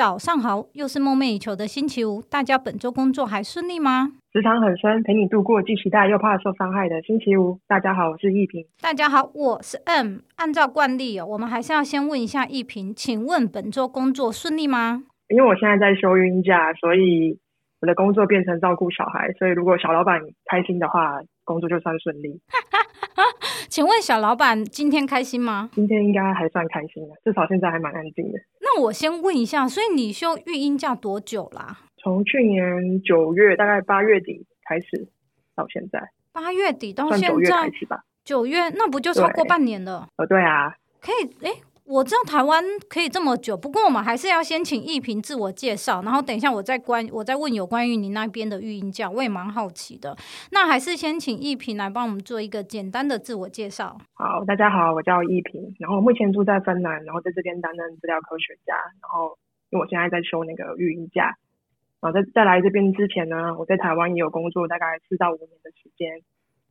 早上好，又是梦寐以求的星期五，大家本周工作还顺利吗？职场很深，陪你度过既期待又怕受伤害的星期五。大家好，我是易平。大家好，我是 M。按照惯例哦，我们还是要先问一下易平，请问本周工作顺利吗？因为我现在在休孕假，所以我的工作变成照顾小孩，所以如果小老板开心的话，工作就算顺利。请问小老板今天开心吗？今天应该还算开心的，至少现在还蛮安静的。那我先问一下，所以你休育婴假多久啦？从去年九月，大概八月底开始到现在。八月底到现在，九月开始吧？九月那不就超过半年了？呃，对啊。可以，诶我知道台湾可以这么久，不过我们还是要先请易平自我介绍，然后等一下我再关我再问有关于你那边的育婴假，我也蛮好奇的。那还是先请易平来帮我们做一个简单的自我介绍。好，大家好，我叫易平，然后目前住在芬兰，然后在这边担任资料科学家。然后因为我现在在修那个育婴假，然后在在来这边之前呢，我在台湾也有工作大概四到五年的时间。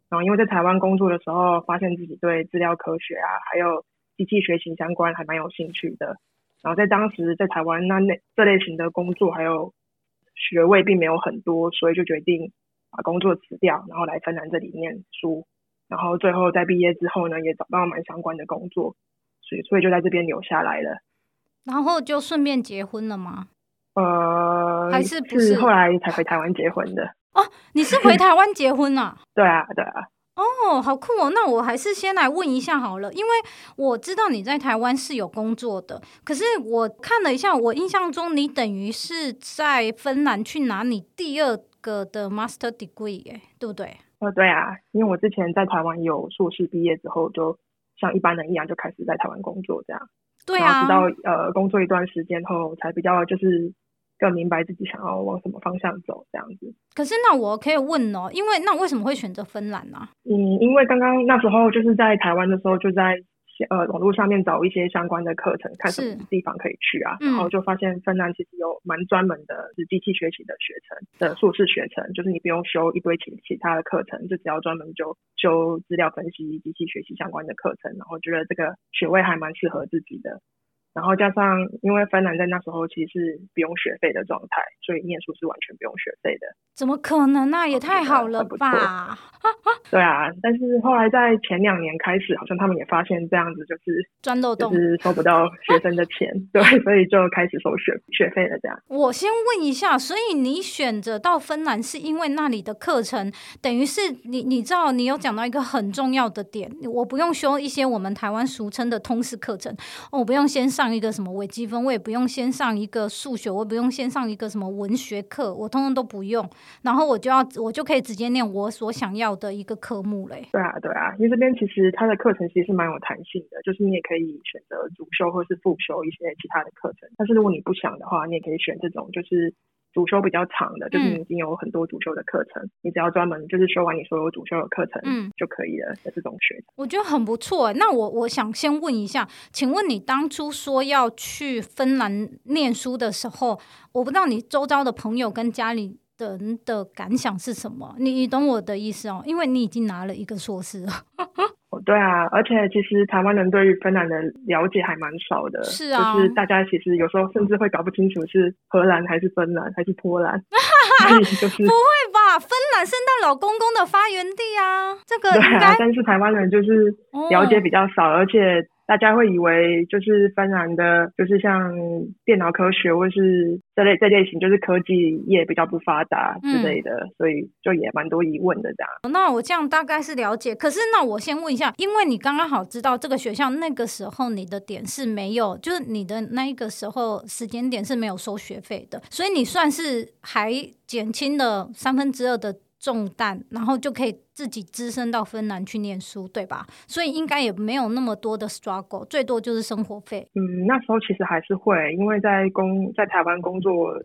然后因为在台湾工作的时候，发现自己对资料科学啊，还有机器学习相关还蛮有兴趣的，然后在当时在台湾那那这类型的工作还有学位并没有很多，所以就决定把工作辞掉，然后来芬兰这里念书，然后最后在毕业之后呢，也找到蛮相关的工作，所以所以就在这边留下来了。然后就顺便结婚了吗？呃，还是不是？是后来才回台湾结婚的。哦，你是回台湾结婚啊？对啊，对啊。哦，好酷哦！那我还是先来问一下好了，因为我知道你在台湾是有工作的，可是我看了一下，我印象中你等于是在芬兰去拿你第二个的 master degree，耶，对不对？呃，对啊，因为我之前在台湾有硕士毕业之后，就像一般人一样，就开始在台湾工作这样。对啊，直到呃工作一段时间后，才比较就是。更明白自己想要往什么方向走，这样子。可是那我可以问哦，因为那为什么会选择芬兰呢？嗯，因为刚刚那时候就是在台湾的时候，就在呃网络上面找一些相关的课程，看什么地方可以去啊。然后就发现芬兰其实有蛮专门的，是机器学习的学程的硕士学程，就是你不用修一堆其其他的课程，就只要专门就修资料分析、机器学习相关的课程，然后觉得这个学位还蛮适合自己的。然后加上，因为芬兰在那时候其实是不用学费的状态，所以念书是完全不用学费的。怎么可能啊？也太好了吧！对啊，但是后来在前两年开始，好像他们也发现这样子就是钻漏洞，就是收不到学生的钱，对，所以就开始收学学费了。这样，我先问一下，所以你选择到芬兰是因为那里的课程，等于是你你知道你有讲到一个很重要的点，我不用修一些我们台湾俗称的通识课程，我不用先上一个什么微积分，我也不用先上一个数学，我也不用先上一个什么文学课，我通通都不用，然后我就要我就可以直接念我所想要的一个科目嘞。对啊，对啊，因为这边其实它的课程其实是蛮有弹性的，就是你也可以选择主修或是副修一些其他的课程，但是如果你不想的话，你也可以选这种就是。主修比较长的，就是你已经有很多主修的课程，嗯、你只要专门就是修完你所有主修的课程，嗯，就可以了的这种学程。我觉得很不错。那我我想先问一下，请问你当初说要去芬兰念书的时候，我不知道你周遭的朋友跟家里人的感想是什么？你你懂我的意思哦，因为你已经拿了一个硕士了。哦，对啊，而且其实台湾人对于芬兰的了解还蛮少的，是啊，就是大家其实有时候甚至会搞不清楚是荷兰还是芬兰还是波兰，就是不会吧？芬兰圣诞老公公的发源地啊，这个对啊，但是台湾人就是了解比较少，哦、而且。大家会以为就是芬兰的，就是像电脑科学或是这类这类型，就是科技业比较不发达之类的，嗯、所以就也蛮多疑问的这样。那我这样大概是了解，可是那我先问一下，因为你刚刚好知道这个学校那个时候你的点是没有，就是你的那一个时候时间点是没有收学费的，所以你算是还减轻了三分之二的。重担，然后就可以自己只身到芬兰去念书，对吧？所以应该也没有那么多的 struggle，最多就是生活费。嗯，那时候其实还是会，因为在工在台湾工作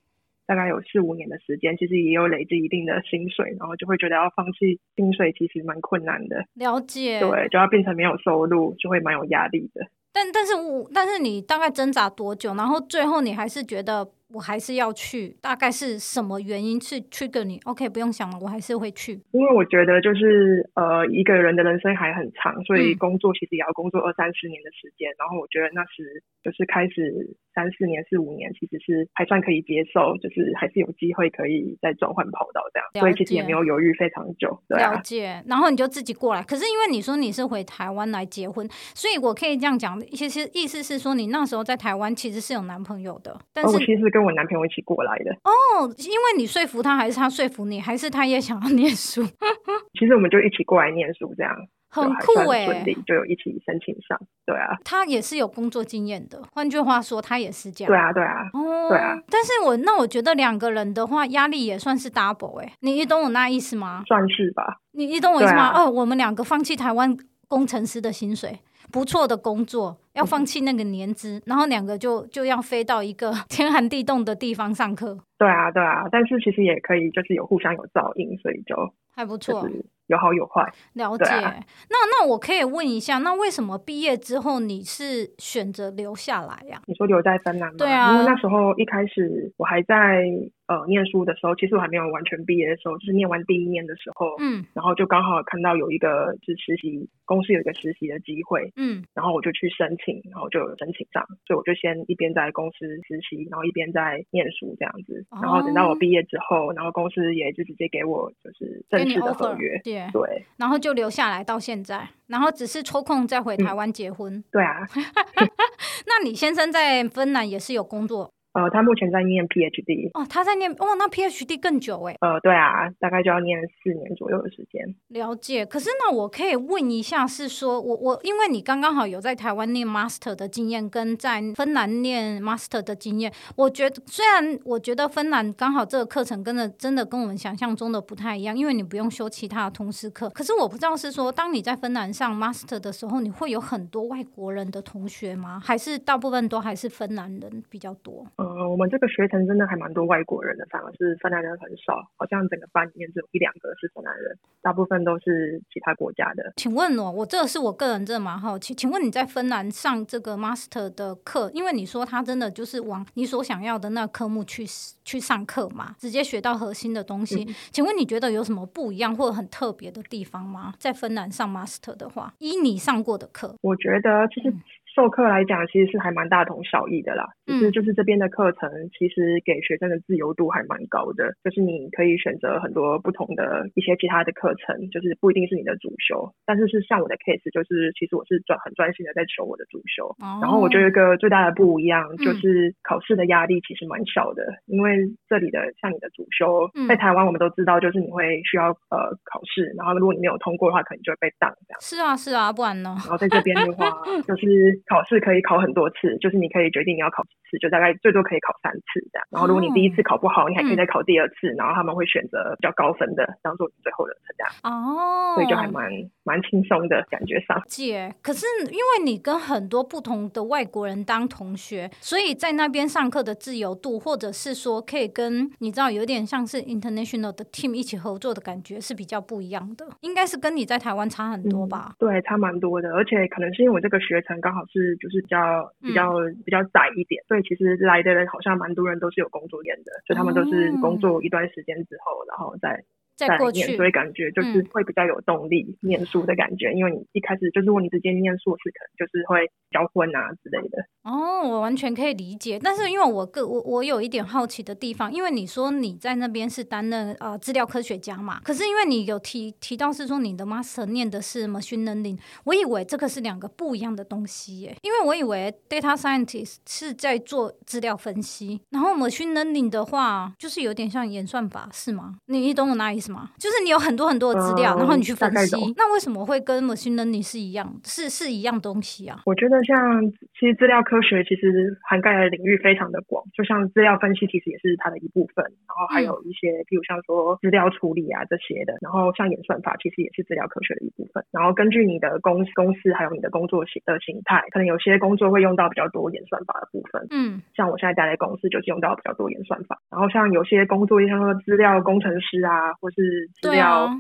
大概有四五年的时间，其实也有累积一定的薪水，然后就会觉得要放弃薪水其实蛮困难的。了解。对，就要变成没有收入，就会蛮有压力的。但但是我但是你大概挣扎多久？然后最后你还是觉得我还是要去？大概是什么原因是 trigger 你？OK，不用想了，我还是会去。因为我觉得就是呃，一个人的人生还很长，所以工作其实也要工作二三十年的时间。嗯、然后我觉得那时就是开始三四年、四五年，其实是还算可以接受，就是还是有机会可以再转换跑道这样。所以其实也没有犹豫非常久。对啊、了解。然后你就自己过来。可是因为你说你是回台湾来结婚，所以我可以这样讲，其实意思是说你那时候在台湾其实是有男朋友的。但是、哦、其实跟我男朋友一起过来的。哦，因为你说服他，还是他说服你，还是他也想要念书？其实我们就一起过来念书，这样很酷哎，就有一起申请上。对啊，他也是有工作经验的。换句话说，他也是这样。对啊，对啊，哦，对啊。但是我那我觉得两个人的话，压力也算是 double 哎。你懂我那意思吗？算是吧。你你懂我意思吗？哦、啊，我们两个放弃台湾工程师的薪水。不错的工作，要放弃那个年资，嗯、然后两个就就要飞到一个 天寒地冻的地方上课。对啊，对啊，但是其实也可以，就是有互相有照应，所以就还不错。有好有坏，了解。啊、那那我可以问一下，那为什么毕业之后你是选择留下来呀、啊？你说留在芬兰吗？对啊，因为那时候一开始我还在呃念书的时候，其实我还没有完全毕业的时候，就是念完第一年的时候，嗯，然后就刚好看到有一个就是实习公司有一个实习的机会，嗯，然后我就去申请，然后就申请上，所以我就先一边在公司实习，然后一边在念书这样子，然后等到我毕业之后，然后公司也就直接给我就是正式的合约，对，然后。就留下来到现在，然后只是抽空再回台湾结婚。嗯、对啊，那你先生在芬兰也是有工作？呃，他目前在念 PhD 哦，他在念哦，那 PhD 更久哎。呃，对啊，大概就要念四年左右的时间。了解，可是那我可以问一下，是说我我因为你刚刚好有在台湾念 Master 的经验，跟在芬兰念 Master 的经验，我觉得虽然我觉得芬兰刚好这个课程跟着真的跟我们想象中的不太一样，因为你不用修其他的通识课。可是我不知道是说，当你在芬兰上 Master 的时候，你会有很多外国人的同学吗？还是大部分都还是芬兰人比较多？呃，我们这个学程真的还蛮多外国人的，反而是芬兰人很少，好像整个班里面只有一两个是芬兰人，大部分都是其他国家的。请问哦，我这个是我个人真的蛮好奇，请问你在芬兰上这个 master 的课，因为你说他真的就是往你所想要的那个科目去去上课嘛，直接学到核心的东西。嗯。请问你觉得有什么不一样或者很特别的地方吗？在芬兰上 master 的话，依你上过的课，我觉得其实。嗯授课来讲，其实是还蛮大同小异的啦。只是就是这边的课程，其实给学生的自由度还蛮高的。就是你可以选择很多不同的一些其他的课程，就是不一定是你的主修。但是是像我的 case，就是其实我是专很专心的在求我的主修。哦、然后我觉得一个最大的不一样，就是考试的压力其实蛮小的。嗯、因为这里的像你的主修，在台湾我们都知道，就是你会需要呃考试，然后如果你没有通过的话，可能就会被当这样。是啊，是啊，不然呢？然后在这边的话，就是。考试可以考很多次，就是你可以决定你要考几次，就大概最多可以考三次这样。然后如果你第一次考不好，你还可以再考第二次，嗯、然后他们会选择比较高分的当做你最后的成绩。哦，所以就还蛮蛮轻松的感觉上。姐，可是因为你跟很多不同的外国人当同学，所以在那边上课的自由度，或者是说可以跟你知道有点像是 international 的 team 一起合作的感觉是比较不一样的。应该是跟你在台湾差很多吧？嗯、对，差蛮多的。而且可能是因为我这个学程刚好是。就是比较比较比较窄一点，所以其实来的人好像蛮多人都是有工作验的，所以他们都是工作一段时间之后，然后再。再过去，所以感觉就是会比较有动力念书的感觉，嗯、因为你一开始就是如果你直接念硕士，可能就是会交婚啊之类的。哦，我完全可以理解，但是因为我个我我有一点好奇的地方，因为你说你在那边是担任呃资料科学家嘛，可是因为你有提提到是说你的 master 念的是 machine learning，我以为这个是两个不一样的东西耶，因为我以为 data scientist 是在做资料分析，然后 machine learning 的话就是有点像演算法，是吗？你你懂我哪意思？是吗？就是你有很多很多的资料，嗯、然后你去分析，那为什么会跟 machine learning 是一样，是是一样东西啊？我觉得像其实资料科学其实涵盖的领域非常的广，就像资料分析其实也是它的一部分，然后还有一些，比、嗯、如像说资料处理啊这些的，然后像演算法其实也是资料科学的一部分。然后根据你的公公司还有你的工作型的形态，可能有些工作会用到比较多演算法的部分。嗯，像我现在待在公司就是用到比较多演算法，然后像有些工作像说资料工程师啊，或是资料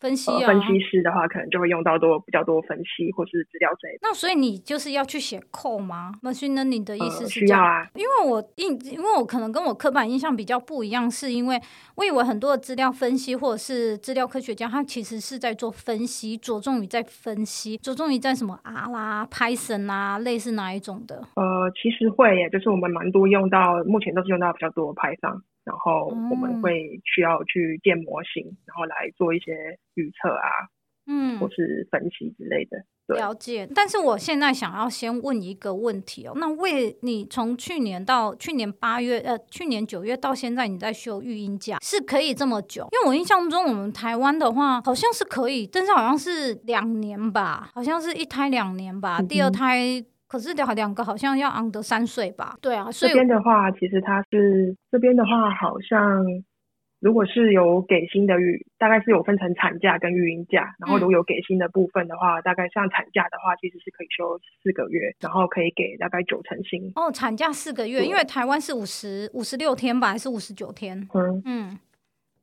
分析啊，分析师的话，可能就会用到多比较多分析或是资料这一。那所以你就是要去写 code 吗？Machine Learning 的意思是这样？呃、需要啊。因为我印，因为我可能跟我刻板印象比较不一样，是因为我以为很多的资料分析或者是资料科学家，他其实是在做分析，着重于在分析，着重于在什么 R 啦、Python 啊，类似哪一种的？呃，其实会耶，就是我们蛮多用到，目前都是用到比较多的 Python。然后我们会需要去建模型，嗯、然后来做一些预测啊，嗯，或是分析之类的。了解。但是我现在想要先问一个问题哦，那为你从去年到去年八月，呃，去年九月到现在，你在休育婴假是可以这么久？因为我印象中我们台湾的话好像是可以，但是好像是两年吧，好像是一胎两年吧，嗯、第二胎。可是两两个好像要 under 三岁吧？对啊，所以这边的话，其实它是这边的话，好像如果是有给薪的育，大概是有分成产假跟育婴假。然后如果有给薪的部分的话，嗯、大概像产假的话，其实是可以休四个月，然后可以给大概九成薪。哦，产假四个月，因为台湾是五十五十六天吧，还是五十九天？嗯嗯，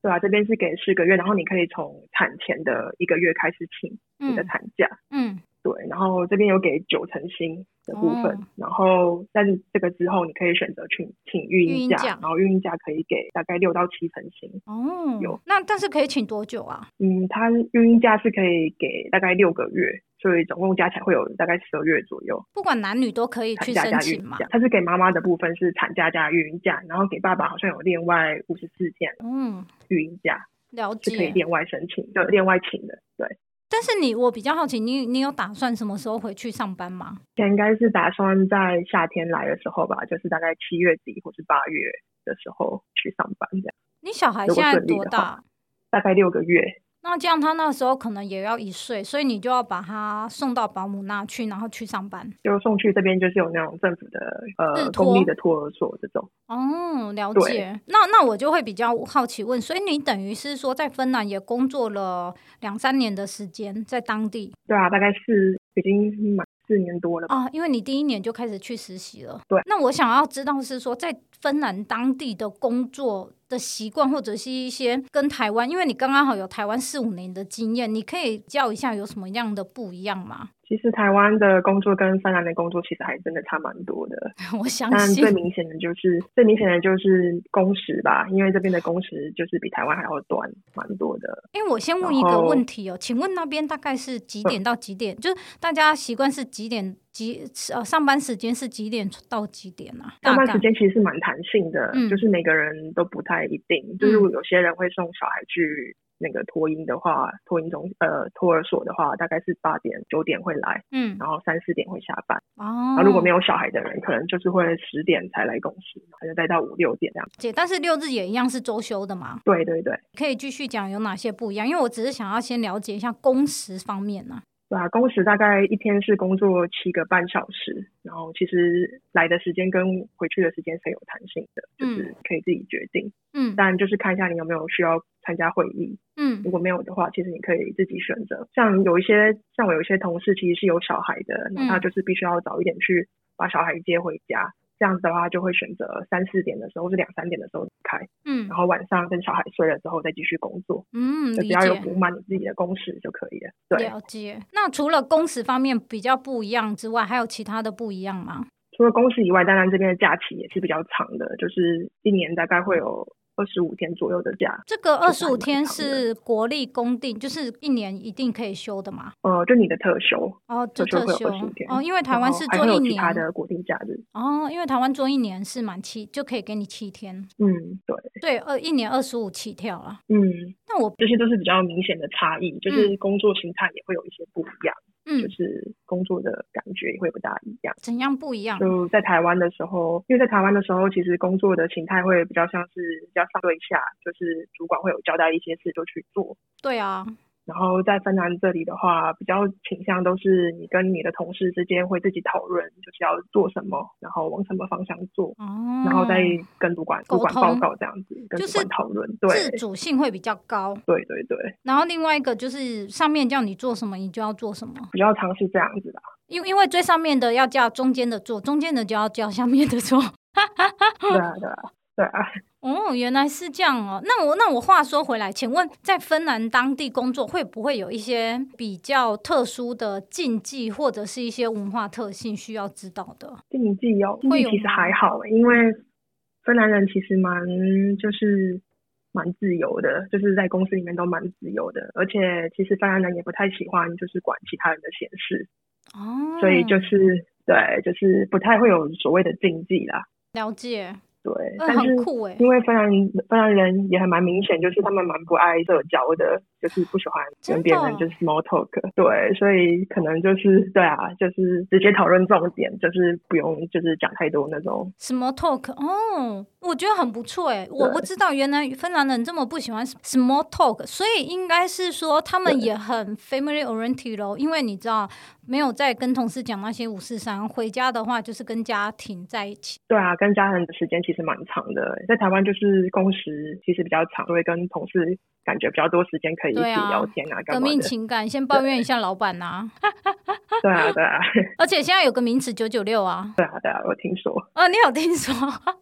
对啊，这边是给四个月，然后你可以从产前的一个月开始请你的产假。嗯。嗯对，然后这边有给九成薪的部分，哦、然后但是这个之后你可以选择去请育婴假，假然后育婴假可以给大概六到七成薪。哦，有那但是可以请多久啊？嗯，他育婴假是可以给大概六个月，所以总共加起来会有大概十个月左右。不管男女都可以去申请嘛？他是给妈妈的部分是产假加育婴假，然后给爸爸好像有另外五十四天。嗯，育婴假了解，是可以另外申请，就另外请的，对。但是你，我比较好奇，你你有打算什么时候回去上班吗？应该是打算在夏天来的时候吧，就是大概七月底或是八月的时候去上班这样。你小孩现在多大？大概六个月。那这样他那时候可能也要一岁，所以你就要把他送到保姆那去，然后去上班。就送去这边就是有那种政府的呃公立的托儿所这种。哦，了解。那那我就会比较好奇问，所以你等于是说在芬兰也工作了两三年的时间，在当地？对啊，大概是已经满四年多了吧。啊，因为你第一年就开始去实习了。对。那我想要知道是说在芬兰当地的工作的习惯，或者是一些跟台湾，因为你刚刚好有台湾四五年的经验，你可以教一下有什么样的不一样吗？其实台湾的工作跟芬兰的工作其实还真的差蛮多的。我相信。但最明显的就是最明显的就是工时吧，因为这边的工时就是比台湾还要短蛮多的。因为我先问一个问题哦，请问那边大概是几点到几点？嗯、就是大家习惯是几点几呃上班时间是几点到几点啊？上班时间其实是蛮弹性的，嗯、就是每个人都不太一定，嗯、就是有些人会送小孩去。那个托婴的话，托婴中呃托儿所的话，大概是八点九点会来，嗯，然后三四点会下班。哦，然后如果没有小孩的人，可能就是会十点才来公司，可能待到五六点这样。姐，但是六日也一样是周休的嘛？对对对，可以继续讲有哪些不一样，因为我只是想要先了解一下工时方面呢、啊。对啊，工时大概一天是工作七个半小时，然后其实来的时间跟回去的时间是有弹性的，嗯、就是可以自己决定。嗯，但就是看一下你有没有需要参加会议。嗯，如果没有的话，其实你可以自己选择。像有一些，像我有一些同事其实是有小孩的，那他就是必须要早一点去把小孩接回家。这样子的话，就会选择三四点的时候，或者两三点的时候离开，嗯，然后晚上跟小孩睡了之后再继续工作，嗯，就只要有补满你自己的工时就可以了。对，了解。那除了工时方面比较不一样之外，还有其他的不一样吗？除了工时以外，当然这边的假期也是比较长的，就是一年大概会有。二十五天左右的假，这个二十五天是国立公定，就是一年一定可以休的嘛？呃，就你的特休哦，就特休会有二十五天哦，因为台湾是做一年，他的国定假日哦，因为台湾做一年是满七，就可以给你七天。嗯，对对，二一年二十五起跳了。嗯，那我这些都是比较明显的差异，就是工作形态也会有一些不一样。嗯，就是工作的感觉也会不大一样。怎样不一样？就在台湾的时候，因为在台湾的时候，其实工作的形态会比较像是比较上对下，就是主管会有交代一些事就去做。对啊。然后在芬兰这里的话，比较倾向都是你跟你的同事之间会自己讨论，就是要做什么，然后往什么方向做，哦、然后再跟主管主管报告这样子，跟主管讨论。对，自主性会比较高。对对对。然后另外一个就是上面叫你做什么，你就要做什么。比较常是这样子的。因因为最上面的要叫中间的做，中间的就要叫下面的做。对啊对啊对啊。哦，原来是这样哦。那我那我话说回来，请问在芬兰当地工作会不会有一些比较特殊的禁忌，或者是一些文化特性需要知道的？禁忌有，禁忌其实还好，因为芬兰人其实蛮就是蛮自由的，就是在公司里面都蛮自由的，而且其实芬兰人也不太喜欢就是管其他人的闲事哦，所以就是对，就是不太会有所谓的禁忌啦。了解。对，但是因为芬兰芬兰人也还蛮明显，就是他们蛮不爱社交的，就是不喜欢跟别人就是 small talk。对，所以可能就是对啊，就是直接讨论重点，就是不用就是讲太多那种 small talk。哦，我觉得很不错哎，我不知道原来芬兰人这么不喜欢 small talk，所以应该是说他们也很 family oriented 咯，因为你知道。没有在跟同事讲那些五四三，回家的话就是跟家庭在一起。对啊，跟家人的时间其实蛮长的。在台湾就是工时其实比较长，所以跟同事感觉比较多时间可以一起聊天啊，革命情感，先抱怨一下老板呐、啊。对啊，对啊。而且现在有个名词九九六啊。对啊，对啊，我听说。哦，你有听说？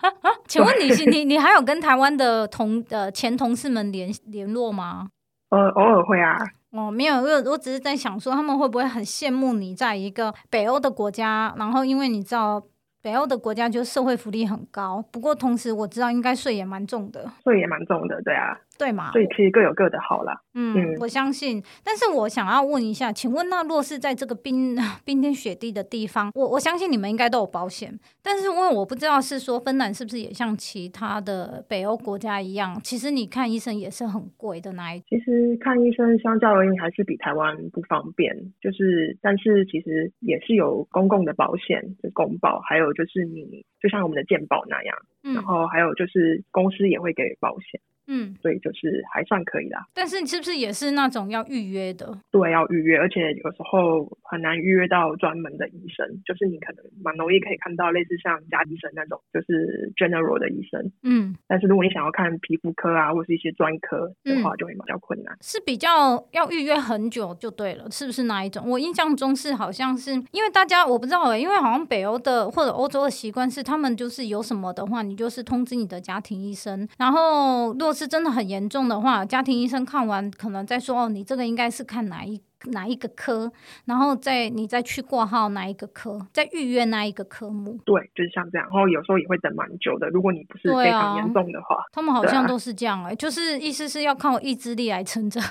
请问你你你还有跟台湾的同呃前同事们联联络吗？呃，偶尔会啊。哦，没有，我我只是在想说，他们会不会很羡慕你在一个北欧的国家，然后因为你知道北欧的国家就社会福利很高，不过同时我知道应该税也蛮重的，税也蛮重的，对啊。对嘛？所以其实各有各的好啦。嗯，嗯，我相信。但是我想要问一下，请问那若是在这个冰 冰天雪地的地方，我我相信你们应该都有保险。但是因为我不知道是说芬兰是不是也像其他的北欧国家一样，其实你看医生也是很贵的那一种。其实看医生相较而言还是比台湾不方便，就是但是其实也是有公共的保险，就公保，还有就是你就像我们的健保那样，嗯，然后还有就是公司也会给保险。嗯，所以就是还算可以啦。但是你是不是也是那种要预约的？对，要预约，而且有时候很难预约到专门的医生。就是你可能蛮容易可以看到类似像家医生那种，就是 general 的医生。嗯。但是如果你想要看皮肤科啊，或是一些专科的话，就会比较困难。嗯。是比较要预约很久就对了，是不是那一种？我印象中是好像是因为大家我不知道哎，因为好像北欧的或者欧洲的习惯是，他们就是有什么的话，你就是通知你的家庭医生，然后若是真的很严重的话，家庭医生看完可能再说哦，你这个应该是看哪一哪一个科，然后再你再去挂号哪一个科，再预约那一个科目。对，就是像这样，然后有时候也会等蛮久的。如果你不是非常严重的话，他们好像都是这样哎、欸，就是意思是要靠意志力来撑着。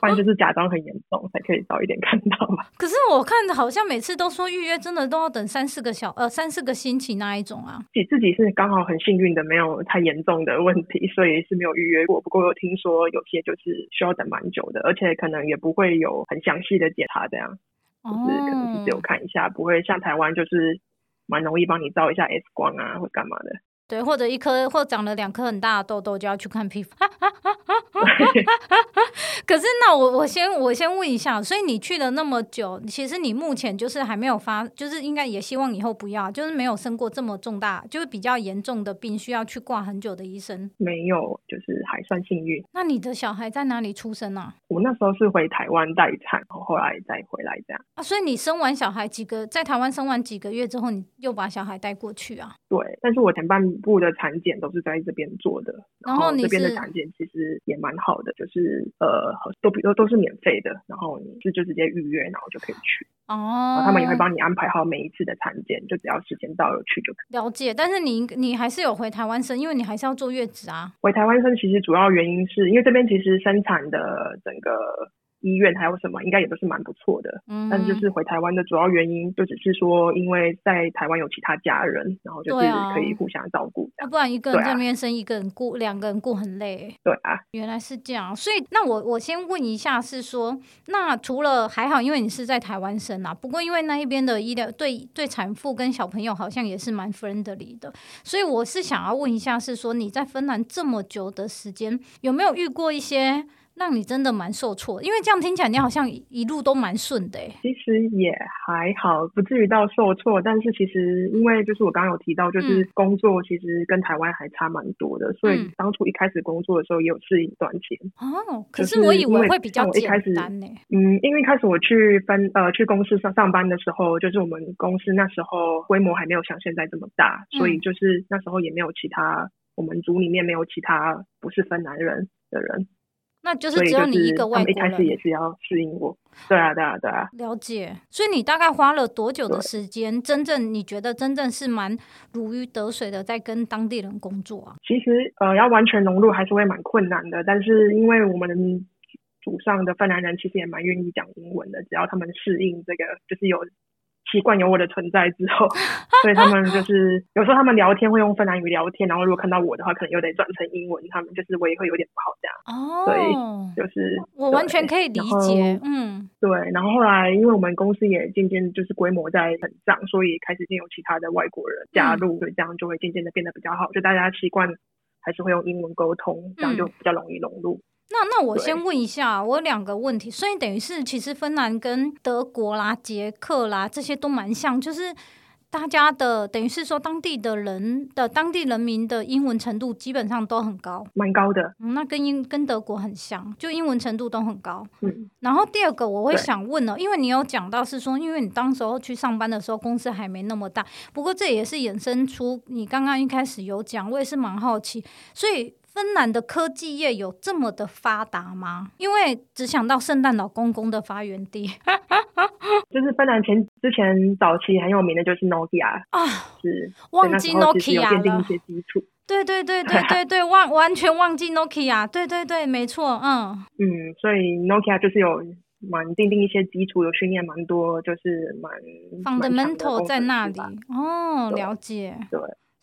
不然就是假装很严重，才可以早一点看到嘛。可是我看好像每次都说预约真的都要等三四个小呃三四个星期那一种啊。自己自己是刚好很幸运的，没有太严重的问题，所以是没有预约过。不过我听说有些就是需要等蛮久的，而且可能也不会有很详细的检查，这样就是可能是只有看一下，不会像台湾就是蛮容易帮你照一下 X 光啊或干嘛的。对，或者一颗或长了两颗很大的痘痘就要去看皮肤。可是那我我先我先问一下，所以你去了那么久，其实你目前就是还没有发，就是应该也希望以后不要，就是没有生过这么重大，就是比较严重的病需要去挂很久的医生。没有，就是还算幸运。那你的小孩在哪里出生啊？我那时候是回台湾待产，后来再回来这样。啊，所以你生完小孩几个，在台湾生完几个月之后，你又把小孩带过去啊？对，但是我前半部的产检都是在这边做的，然后这边的产检其实也蛮好的，就是呃都比都都是免费的，然后你是就直接预约，然后就可以去哦。他们也会帮你安排好每一次的产检，就只要时间到了去就可以。了解，但是你你还是有回台湾生，因为你还是要坐月子啊。回台湾生其实主要原因是因为这边其实生产的整个。医院还有什么，应该也都是蛮不错的。嗯，但是就是回台湾的主要原因，就只是说，因为在台湾有其他家人，然后就是可以互相照顾。不然一个人在那边生，一个人顾，两个人顾很累。对啊，原来是这样。所以那我我先问一下，是说，那除了还好，因为你是在台湾生啊，不过因为那一边的医疗对对产妇跟小朋友好像也是蛮 friendly 的，所以我是想要问一下，是说你在芬兰这么久的时间，有没有遇过一些？让你真的蛮受挫，因为这样听起来你好像一路都蛮顺的。其实也还好，不至于到受挫。但是其实因为就是我刚刚有提到，就是工作其实跟台湾还差蛮多的，嗯、所以当初一开始工作的时候也有适应短期。哦，可是我以为会比较简单呢。嗯，因为一开始我去分呃去公司上上班的时候，就是我们公司那时候规模还没有像现在这么大，嗯、所以就是那时候也没有其他我们组里面没有其他不是芬兰人的人。那就是只有你一个外国人。一开始也是要适应我。对啊，对啊，对啊。了解。所以你大概花了多久的时间，真正你觉得真正是蛮如鱼得水的，在跟当地人工作啊？其实呃，要完全融入还是会蛮困难的。但是因为我们祖上的芬兰人其实也蛮愿意讲英文的，只要他们适应这个，就是有。习惯有我的存在之后，所以他们就是有时候他们聊天会用芬兰语聊天，然后如果看到我的话，可能又得转成英文，他们就是我也会有点不好这样。哦，所以就是我完全可以理解，嗯，对。然后后来因为我们公司也渐渐就是规模在成长，所以开始进有其他的外国人加入，嗯、所以这样就会渐渐的变得比较好，就大家习惯还是会用英文沟通，这样就比较容易融入。嗯那那我先问一下，我有两个问题，所以等于是其实芬兰跟德国啦、捷克啦这些都蛮像，就是大家的等于是说当地的人的当地人民的英文程度基本上都很高，蛮高的。嗯，那跟英跟德国很像，就英文程度都很高。嗯，然后第二个我会想问呢，因为你有讲到是说，因为你当时候去上班的时候公司还没那么大，不过这也是衍生出你刚刚一开始有讲，我也是蛮好奇，所以。芬兰的科技业有这么的发达吗？因为只想到圣诞老公公的发源地，就是芬兰前之前早期很有名的就是 Nokia 啊，是忘记 Nokia 了。奠定一些基础。对对对对 对对，忘完全忘记 Nokia。对对对，没错，嗯嗯，所以 Nokia 就是有蛮奠定一些基础，有训练蛮多，就是蛮 fundamental 在那里。哦，了解。对。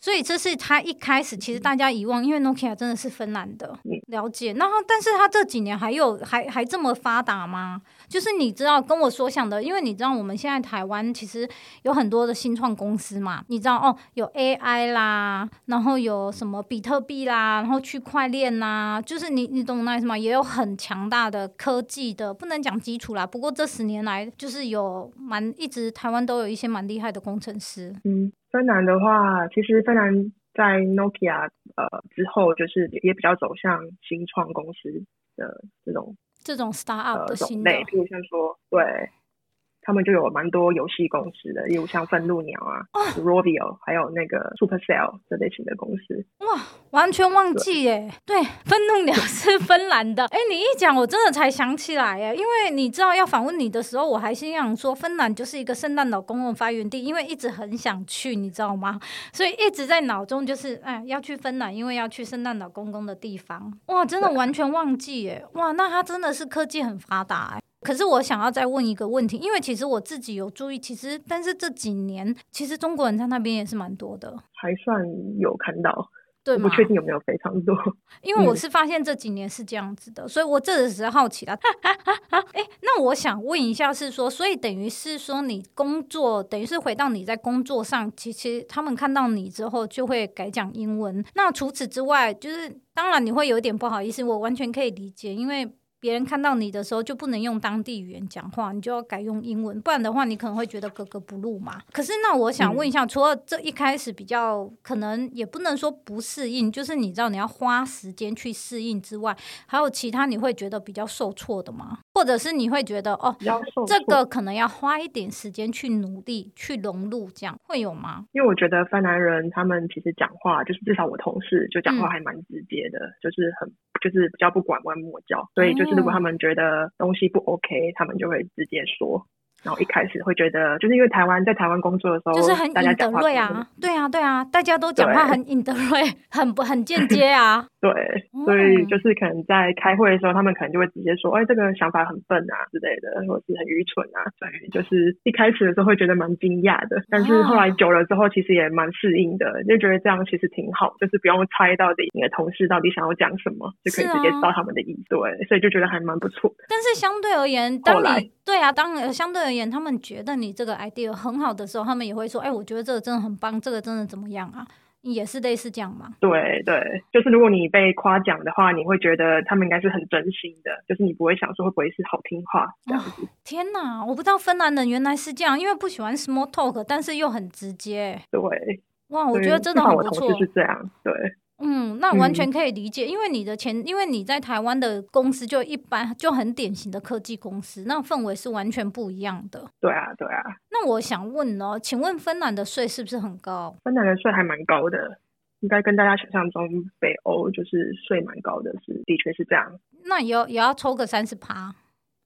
所以这是他一开始，其实大家遗忘，因为 Nokia 真的是芬兰的，了解。然后，但是他这几年还有还还这么发达吗？就是你知道跟我所想的，因为你知道我们现在台湾其实有很多的新创公司嘛，你知道哦，有 AI 啦，然后有什么比特币啦，然后区块链呐，就是你你懂那意思吗？也有很强大的科技的，不能讲基础啦。不过这十年来，就是有蛮一直台湾都有一些蛮厉害的工程师，嗯。芬兰的话，其实芬兰在 Nokia 呃之后，就是也比较走向新创公司的这种这种 startup 的新的，呃、比如像说对。他们就有蛮多游戏公司的，例如像愤怒鸟啊、哦、Rovio，还有那个 Supercell 这类型的公司。哇，完全忘记耶！对，愤怒鸟 是芬兰的。哎，你一讲，我真的才想起来耶。因为你知道要访问你的时候，我还心想说，芬兰就是一个圣诞老公公发源地，因为一直很想去，你知道吗？所以一直在脑中就是，哎，要去芬兰，因为要去圣诞老公公的地方。哇，真的完全忘记耶！哇，那它真的是科技很发达哎。可是我想要再问一个问题，因为其实我自己有注意，其实但是这几年其实中国人在那边也是蛮多的，还算有看到，对？不确定有没有非常多，因为我是发现这几年是这样子的，嗯、所以我这时好奇了。哎、欸，那我想问一下，是说，所以等于是说你工作，等于是回到你在工作上，其实他们看到你之后就会改讲英文。那除此之外，就是当然你会有点不好意思，我完全可以理解，因为。别人看到你的时候就不能用当地语言讲话，你就要改用英文，不然的话你可能会觉得格格不入嘛。可是那我想问一下，嗯、除了这一开始比较可能也不能说不适应，就是你知道你要花时间去适应之外，还有其他你会觉得比较受挫的吗？或者是你会觉得哦，这个可能要花一点时间去努力去融入，这样会有吗？因为我觉得芬兰人他们其实讲话就是至少我同事就讲话还蛮直接的，嗯、就是很就是比较不拐弯抹角，所以就是。如果他们觉得东西不 OK，他们就会直接说。然后一开始会觉得，就是因为台湾在台湾工作的时候，就是很引得瑞啊，对啊，对啊，大家都讲话很引得瑞，很不很间接啊。对，所以就是可能在开会的时候，他们可能就会直接说，哎，这个想法很笨啊之类的，或者是很愚蠢啊。所以就是一开始的时候会觉得蛮惊讶的，但是后来久了之后，其实也蛮适应的，就觉得这样其实挺好，就是不用猜到底你的同事到底想要讲什么，就可以直接知道他们的意思。对，所以就觉得还蛮不错。但是相对而言，当你对啊，当相对而言，他们觉得你这个 idea 很好的时候，他们也会说：“哎，我觉得这个真的很棒，这个真的怎么样啊？”也是类似这样吗？对对，就是如果你被夸奖的话，你会觉得他们应该是很真心的，就是你不会想说会不会是好听话这样子。哦，天哪，我不知道芬兰人原来是这样，因为不喜欢 small talk，但是又很直接。对，哇，我觉得真的很不错。我同事是这样，对。嗯，那完全可以理解，嗯、因为你的前，因为你在台湾的公司就一般，就很典型的科技公司，那氛围是完全不一样的。对啊，对啊。那我想问哦，请问芬兰的税是不是很高？芬兰的税还蛮高的，应该跟大家想象中北欧就是税蛮高的是，是的确是这样。那也要也要抽个三十趴，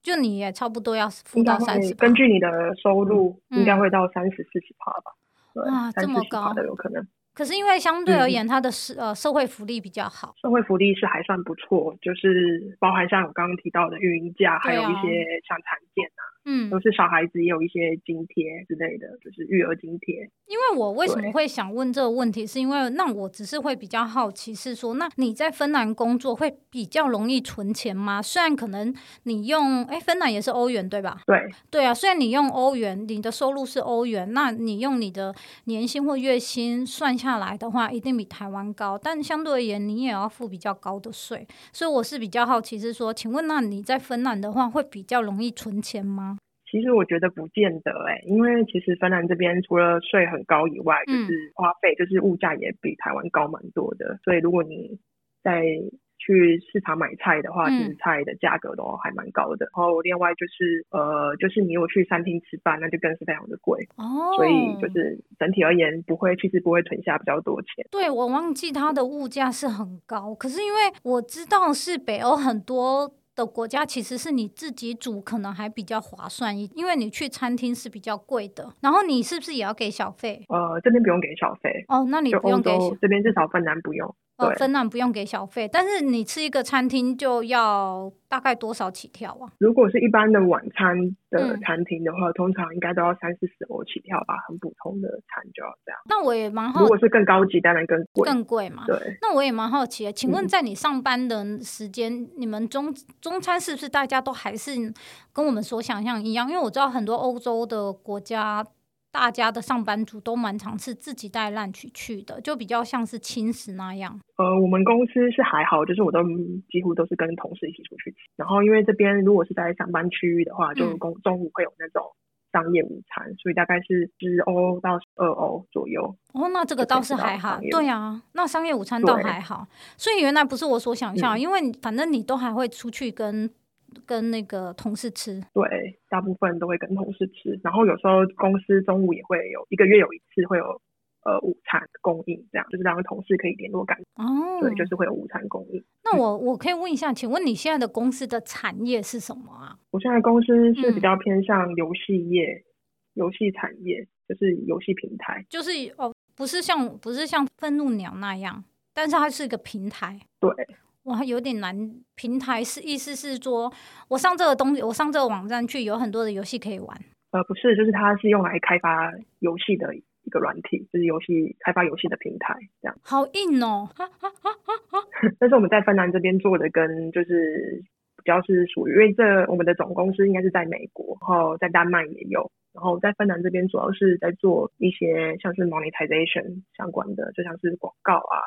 就你也差不多要付到三十。根据你的收入，应该会到三十四十趴吧？哇，这么高的有可能。可是因为相对而言，它的社呃社会福利比较好，社会福利是还算不错，就是包含像我刚刚提到的育婴假，还有一些像产检啊。嗯，都是小孩子也有一些津贴之类的，就是育儿津贴。因为我为什么会想问这个问题，是因为那我只是会比较好奇，是说那你在芬兰工作会比较容易存钱吗？虽然可能你用哎，芬兰也是欧元对吧？对，对啊，虽然你用欧元，你的收入是欧元，那你用你的年薪或月薪算下来的话，一定比台湾高，但相对而言，你也要付比较高的税。所以我是比较好奇，是说，请问那你在芬兰的话，会比较容易存钱吗？其实我觉得不见得哎、欸，因为其实芬兰这边除了税很高以外，就是花费，就是物价也比台湾高蛮多的。嗯、所以如果你在去市场买菜的话，其实菜的价格都还蛮高的。嗯、然后另外就是呃，就是你有去餐厅吃饭，那就更是非常的贵。哦，所以就是整体而言，不会，其实不会存下比较多钱。对，我忘记它的物价是很高，可是因为我知道是北欧很多。的国家其实是你自己煮，可能还比较划算一，因为你去餐厅是比较贵的。然后你是不是也要给小费？呃，这边不用给小费。哦，那你不用给小。这边至少芬兰不用。呃，芬兰不用给小费，但是你吃一个餐厅就要大概多少起跳啊？如果是一般的晚餐的餐厅的话，嗯、通常应该都要三四十欧起跳吧，很普通的餐就要这样。那我也蛮好，如果是更高级，当然更贵，更贵嘛。对。那我也蛮好奇的，请问在你上班的时间，嗯、你们中中餐是不是大家都还是跟我们所想象一样？因为我知道很多欧洲的国家。大家的上班族都蛮常是自己带 lunch 去的，就比较像是轻食那样。呃，我们公司是还好，就是我都几乎都是跟同事一起出去吃。然后因为这边如果是在上班区域的话，就公中午会有那种商业午餐，嗯、所以大概是十欧到十二欧左右。哦，那这个倒是还好。对啊，那商业午餐倒还好。所以原来不是我所想象，嗯、因为反正你都还会出去跟。跟那个同事吃，对，大部分都会跟同事吃，然后有时候公司中午也会有一个月有一次会有呃午餐供应，这样就是让同事可以联络感哦，对，就是会有午餐供应。那我我可以问一下，请问你现在的公司的产业是什么啊？我现在公司是比较偏向游戏业，游戏、嗯、产业就是游戏平台，就是哦，不是像不是像愤怒鸟那样，但是它是一个平台，对。哇，有点难。平台是意思是说，我上这个东西，我上这个网站去，有很多的游戏可以玩。呃，不是，就是它是用来开发游戏的一个软体，就是游戏开发游戏的平台，这样。好硬哦！但是我们在芬兰这边做的，跟就是比较是属于，因为这我们的总公司应该是在美国，然后在丹麦也有，然后在芬兰这边主要是在做一些像是 monetization 相关的，就像是广告啊。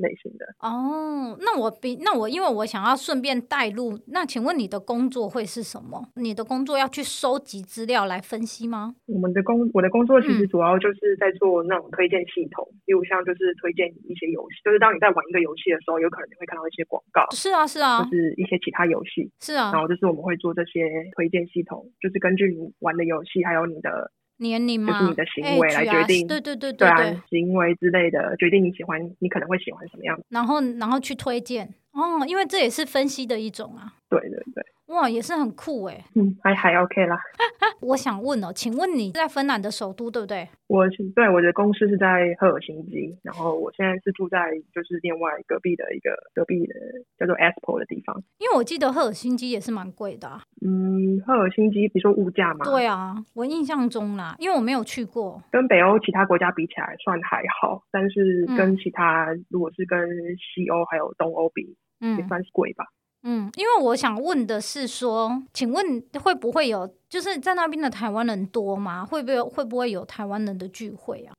类型的哦，那我比那我因为我想要顺便带入，那请问你的工作会是什么？你的工作要去收集资料来分析吗？我们的工我的工作其实主要就是在做那种推荐系统，嗯、例如像就是推荐一些游戏，就是当你在玩一个游戏的时候，有可能你会看到一些广告，是啊是啊，就是一些其他游戏，是啊，然后就是我们会做这些推荐系统，就是根据你玩的游戏还有你的。年龄嘛？就是你的行为来决定，对对对对对，行为之类的决定你喜欢，你可能会喜欢什么样的，然后然后去推荐哦，因为这也是分析的一种啊。对对对。哇，也是很酷哎，嗯，还还 OK 啦。我想问哦，请问你在芬兰的首都对不对？我是对，我的公司是在赫尔辛基，然后我现在是住在就是另外隔壁的一个隔壁的叫做 Espoo 的地方。因为我记得赫尔辛基也是蛮贵的啊。嗯，赫尔辛基，比如说物价嘛。对啊，我印象中啦，因为我没有去过。跟北欧其他国家比起来算还好，但是跟其他、嗯、如果是跟西欧还有东欧比，嗯，也算是贵吧。嗯，因为我想问的是说，请问会不会有，就是在那边的台湾人多吗？会不会会不会有台湾人的聚会啊？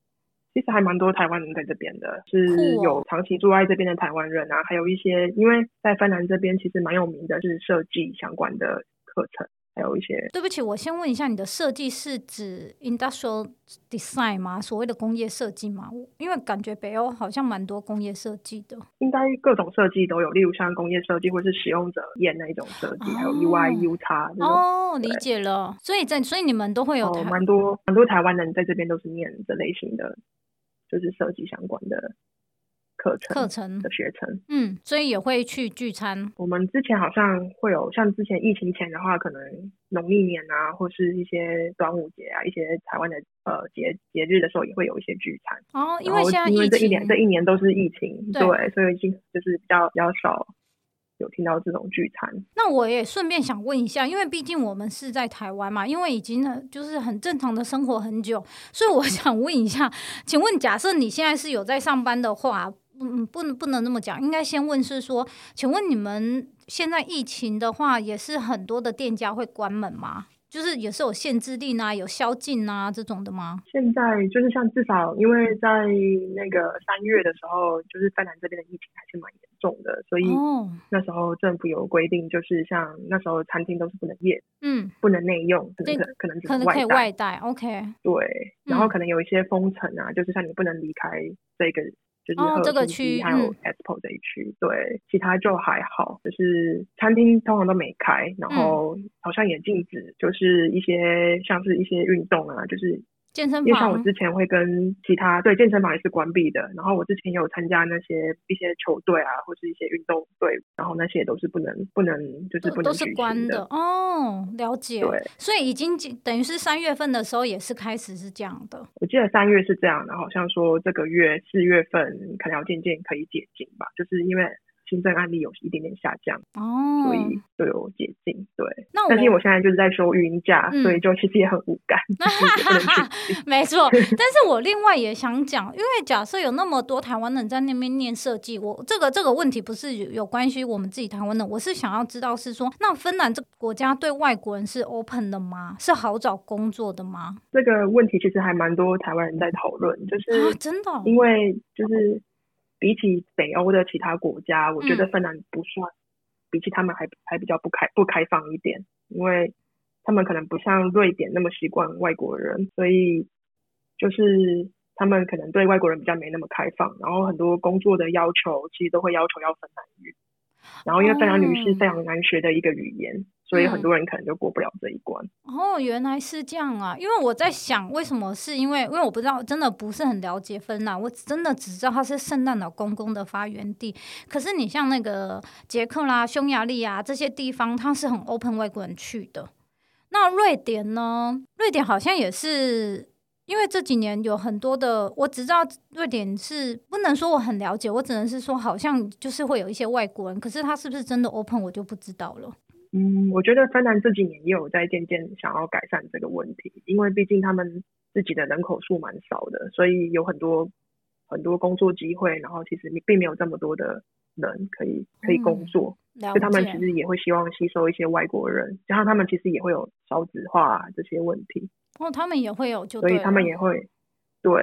其实还蛮多台湾人在这边的，是有长期住在这边的台湾人啊，还有一些因为在芬兰这边其实蛮有名的是设计相关的课程。还有一些，对不起，我先问一下，你的设计是指 industrial design 吗？所谓的工业设计吗？因为感觉北欧好像蛮多工业设计的，应该各种设计都有，例如像工业设计或是使用者验那一种设计，哦、还有 UI、UX 哦，理解了。所以在所以你们都会有蛮、哦、多蛮多台湾人在这边都是念这类型的，就是设计相关的。课程课程的学程，嗯，所以也会去聚餐。我们之前好像会有，像之前疫情前的话，可能农历年啊，或是一些端午节啊，一些台湾的呃节节日的时候，也会有一些聚餐。哦，因为现在因为这一年这一年都是疫情，对，对，所以已经就是比较比较少有听到这种聚餐。那我也顺便想问一下，因为毕竟我们是在台湾嘛，因为已经呢就是很正常的生活很久，所以我想问一下，请问假设你现在是有在上班的话。嗯，不能不能那么讲，应该先问是说，请问你们现在疫情的话，也是很多的店家会关门吗？就是也是有限制令啊，有宵禁啊这种的吗？现在就是像至少，因为在那个三月的时候，就是芬兰这边的疫情还是蛮严重的，所以那时候政府有规定，就是像那时候餐厅都是不能业，嗯，不能内用，可能可能可能可以外带，OK，对，然后可能有一些封城啊，就是像你不能离开这个。就是哦，这个区还有 Espoo 这一区，嗯，对，其他就还好。就是餐厅通常都没开，然后好像也禁止，就是一些像是一些运动啊，就是。健身房，因为像我之前会跟其他对健身房也是关闭的，然后我之前也有参加那些一些球队啊，或是一些运动队，然后那些都是不能不能就是不能都是关的哦，了解。对，所以已经等于是三月份的时候也是开始是这样的。我记得三月是这样的，好像说这个月四月份可能要渐渐可以解禁吧，就是因为。新增案例有一点点下降哦，所以就有解禁。对，那我但是我现在就是在休育婴假，嗯，所以就其实也很无感。没错，但是我另外也想讲，因为假设有那么多台湾人在那边念设计，我这个这个问题不是有关系我们自己台湾的，我是想要知道是说，那芬兰这个国家对外国人是 open 的吗？是好找工作的吗？这个问题其实还蛮多台湾人在讨论，就是，啊，真的，因为就是。比起北欧的其他国家，我觉得芬兰不算，嗯、比起他们还还比较不开不开放一点，因为他们可能不像瑞典那么习惯外国人，所以就是他们可能对外国人比较没那么开放，然后很多工作的要求其实都会要求要芬兰语，然后因为芬兰语是非常难学的一个语言。嗯所以很多人可能就过不了这一关。哦，原来是这样啊！因为我在想，为什么是因为，因为我不知道，真的不是很了解芬兰，我真的只知道它是圣诞老公公的发源地。可是你像那个捷克啦、匈牙利啊这些地方，它是很 open 外国人去的。那瑞典呢？瑞典好像也是，因为这几年有很多的，我只知道瑞典是不能说我很了解，我只能是说好像就是会有一些外国人，可是他是不是真的 open，我就不知道了。嗯，我觉得芬兰这几年也有在渐渐想要改善这个问题，因为毕竟他们自己的人口数蛮少的，所以有很多很多工作机会，然后其实你并没有这么多的人可以可以工作，嗯，所以他们其实也会希望吸收一些外国人，加上他们其实也会有少子化这些问题，哦，他们也会有就，所以他们也会对，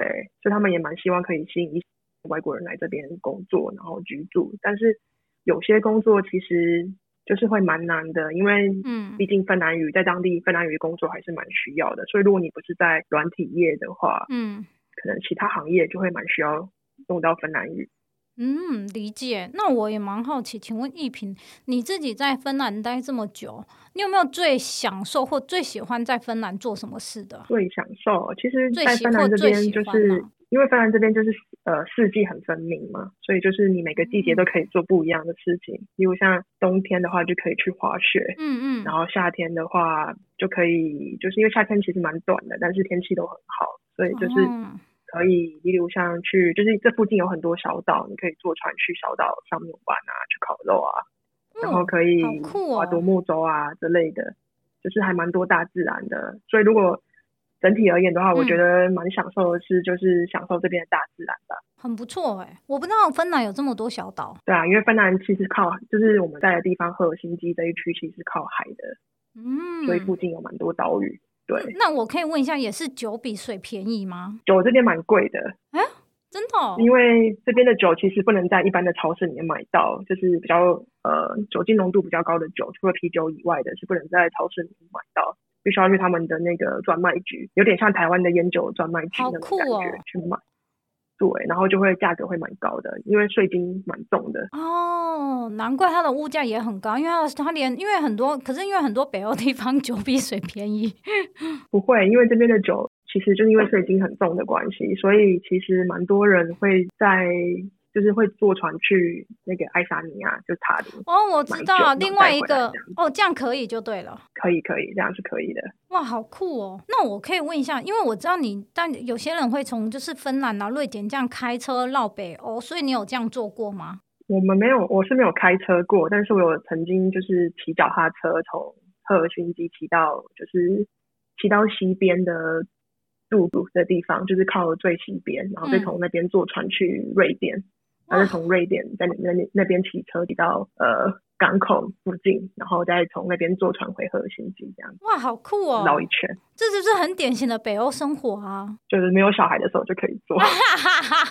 所以他们也蛮希望可以吸引一些外国人来这边工作，然后居住，但是有些工作其实。就是会蛮难的，因为嗯，毕竟芬兰语在当地芬兰语工作还是蛮需要的，所以如果你不是在软体业的话，嗯，可能其他行业就会蛮需要用到芬兰语。嗯，理解。那我也蛮好奇，请问一平，你自己在芬兰待这么久，你有没有最享受或最喜欢在芬兰做什么事的？最享受，其实，在芬兰这边就是。因为芬兰这边就是呃四季很分明嘛，所以就是你每个季节都可以做不一样的事情。例如像冬天的话就可以去滑雪，嗯嗯，然后夏天的话就可以，就是因为夏天其实蛮短的，但是天气都很好，所以就是可以，例如像去，就是这附近有很多小岛，你可以坐船去小岛上面玩啊，去烤肉啊，然后可以划独木舟啊之类的，就是还蛮多大自然的。所以如果整体而言的话，我觉得蛮享受的是，就是享受这边的大自然吧。很不错哎、欸，我不知道芬兰有这么多小岛。对啊，因为芬兰其实靠，就是我们在的地方赫尔辛基这一区其实靠海的，嗯，所以附近有蛮多岛屿。对，那我可以问一下，也是酒比水便宜吗？酒这边蛮贵的，哎，真的哦？因为这边的酒其实不能在一般的超市里面买到，就是比较呃酒精浓度比较高的酒，除了啤酒以外的是不能在超市里面买到，必须要去他们的那个专卖局，有点像台湾的烟酒专卖局那种感觉去买。对，然后就会价格会蛮高的，因为税金蛮重的。哦，难怪它的物价也很高，因为它连因为很多，可是因为很多北欧地方酒比水便宜。不会，因为这边的酒其实就是因为税金很重的关系，所以其实蛮多人会在。就是会坐船去那个爱沙尼亚，就塔林。哦，我知道，另外一个哦，这样可以就对了。可以可以，这样是可以的。哇，好酷哦！那我可以问一下，因为我知道你，但有些人会从就是芬兰啊、瑞典这样开车绕北欧，所以你有这样做过吗？我们没有，我是没有开车过，但是我有曾经就是骑脚踏车从赫尔辛基骑到就是骑到西边的杜鲁的地方，就是靠最西边，然后再从那边坐船去瑞典。嗯他是从瑞典在那那那边骑车骑到呃港口附近，然后再从那边坐船回赫尔辛基这样。哇，好酷哦！绕一圈，这就是很典型的北欧生活啊。就是没有小孩的时候就可以做。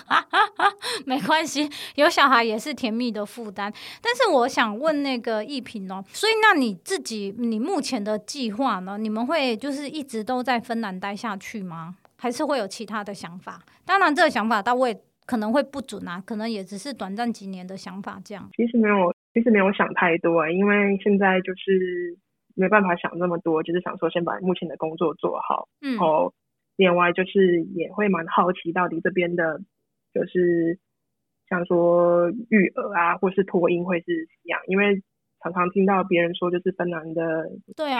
没关系，有小孩也是甜蜜的负担。但是我想问那个奕屏哦，所以那你自己你目前的计划呢？你们会就是一直都在芬兰待下去吗？还是会有其他的想法？当然，这个想法到位。可能会不准啊，可能也只是短暂几年的想法这样。其实没有，其实没有想太多，因为现在就是没办法想那么多，就是想说先把目前的工作做好。嗯。然后另外就是也会蛮好奇到底这边的，就是像说育儿啊，或是托婴会是怎样，因为。常常听到别人说，就是芬兰的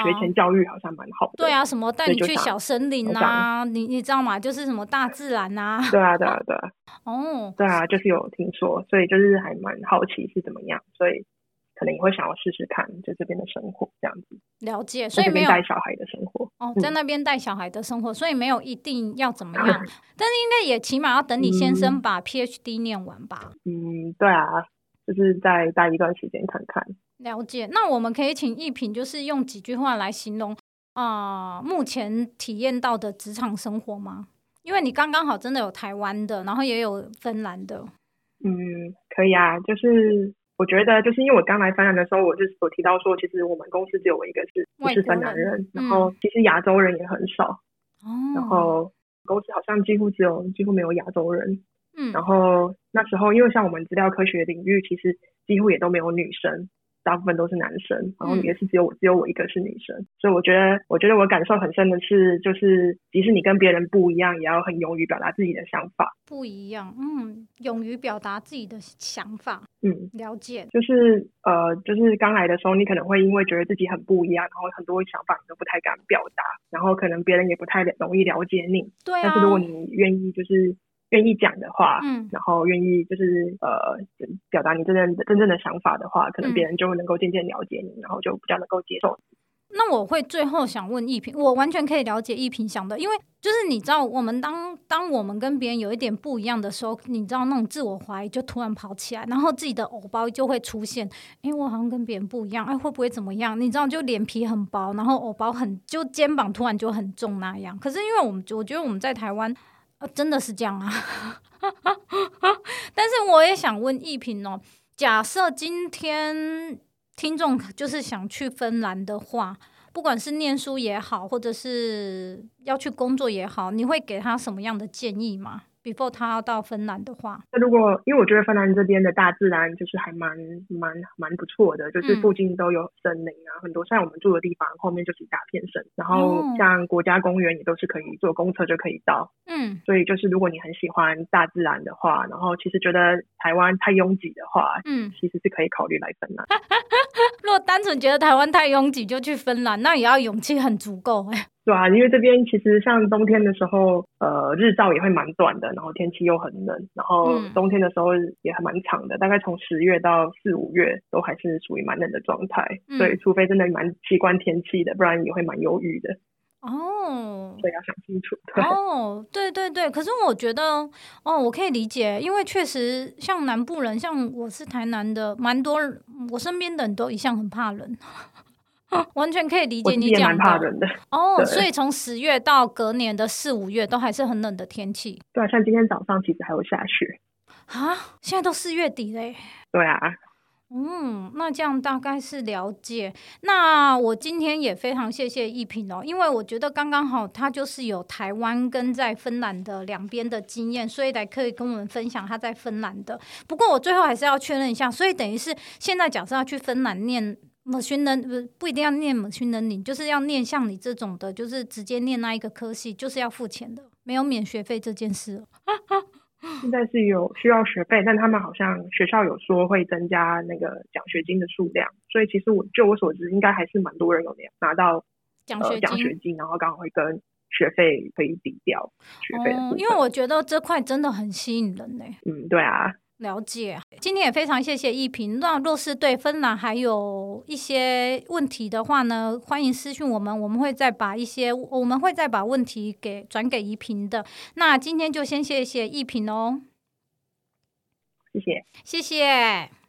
学前教育好像蛮好的。对啊，什么带你去小森林啊，你你知道吗？就是什么大自然啊。对啊，对啊，对啊。哦。对啊，就是有听说，所以就是还蛮好奇是怎么样，所以可能也会想要试试看，就这边的生活这样子。了解，所以没有带小孩的生活。哦，在那边带小孩的生活，所以没有一定要怎么样，但是应该也起码要等你先生把 PhD 念完吧。嗯，对啊，就是再待一段时间看看。了解，那我们可以请一品，就是用几句话来形容啊、呃，目前体验到的职场生活吗？因为你刚刚好真的有台湾的，然后也有芬兰的。嗯，可以啊，就是我觉得，就是因为我刚来芬兰的时候，我就有提到说，其实我们公司只有我一个是不是芬兰人，然后其实亚洲人也很少，嗯、然后公司好像几乎只有几乎没有亚洲人。嗯，然后那时候因为像我们资料科学领域，其实几乎也都没有女生。大部分都是男生，然后也是只有我，嗯、只有我一个是女生，所以我觉得，我觉得我感受很深的是，就是即使你跟别人不一样，也要很勇于表达自己的想法。不一样，嗯，勇于表达自己的想法，嗯，了解。就是呃，就是刚来的时候，你可能会因为觉得自己很不一样，然后很多想法你都不太敢表达，然后可能别人也不太容易了解你。对啊。但是如果你愿意，就是。愿意讲的话，嗯，然后愿意就是呃表达你真正真正的想法的话，可能别人就会能够渐渐了解你，嗯、然后就比较能够接受。那我会最后想问一平，我完全可以了解一平想的，因为就是你知道，我们当当我们跟别人有一点不一样的时候，你知道那种自我怀疑就突然跑起来，然后自己的偶包就会出现，因为我好像跟别人不一样，哎，会不会怎么样？你知道，就脸皮很薄，然后偶包很，就肩膀突然就很重那样。可是因为我们，我觉得我们在台湾。啊、真的是这样啊！但是我也想问一平哦，假设今天听众就是想去芬兰的话，不管是念书也好，或者是要去工作也好，你会给他什么样的建议吗？before 他要到芬兰的话，那如果因为我觉得芬兰这边的大自然就是还蛮蛮蛮不错的，就是附近都有森林啊，嗯、很多像我们住的地方后面就是一大片森林，然后像国家公园也都是可以坐公车就可以到，嗯，所以就是如果你很喜欢大自然的话，然后其实觉得台湾太拥挤的话，嗯，其实是可以考虑来芬兰。如果单纯觉得台湾太拥挤就去芬兰，那也要勇气很足够哎。对啊，因为这边其实像冬天的时候，呃，日照也会蛮短的，然后天气又很冷，然后冬天的时候也还蛮长的，大概从十月到四五月都还是属于蛮冷的状态。所以除非真的蛮习惯天气的，不然也会蛮忧郁的。哦，所以要想清楚。哦，对对对，可是我觉得，哦，我可以理解，因为确实像南部人，像我是台南的，蛮多我身边的人都一向很怕冷。完全可以理解你讲的。怕冷的哦，所以从十月到隔年的四五月都还是很冷的天气。对啊，像今天早上其实还有下雪啊！现在都四月底嘞。对啊。嗯，那这样大概是了解。那我今天也非常谢谢一品哦，因为我觉得刚刚好，他就是有台湾跟在芬兰的两边的经验，所以来可以跟我们分享他在芬兰的。不过我最后还是要确认一下，所以等于是现在假设要去芬兰念 machine learning，不不一定要念 machine learning，就是要念像你这种的，就是直接念那一个科系，就是要付钱的，没有免学费这件事。现在是有需要学费，但他们好像学校有说会增加那个奖学金的数量，所以其实我就我所知，应该还是蛮多人有拿到奖学奖学金，然后刚好会跟学费可以抵掉学费。因为我觉得这块真的很吸引人呢。嗯，对啊。了解，今天也非常谢谢一平。那若是对芬兰还有一些问题的话呢，欢迎私讯我们，我们会再把一些我们会再把问题给转给怡萍的。那今天就先谢谢一平哦，谢谢，谢谢。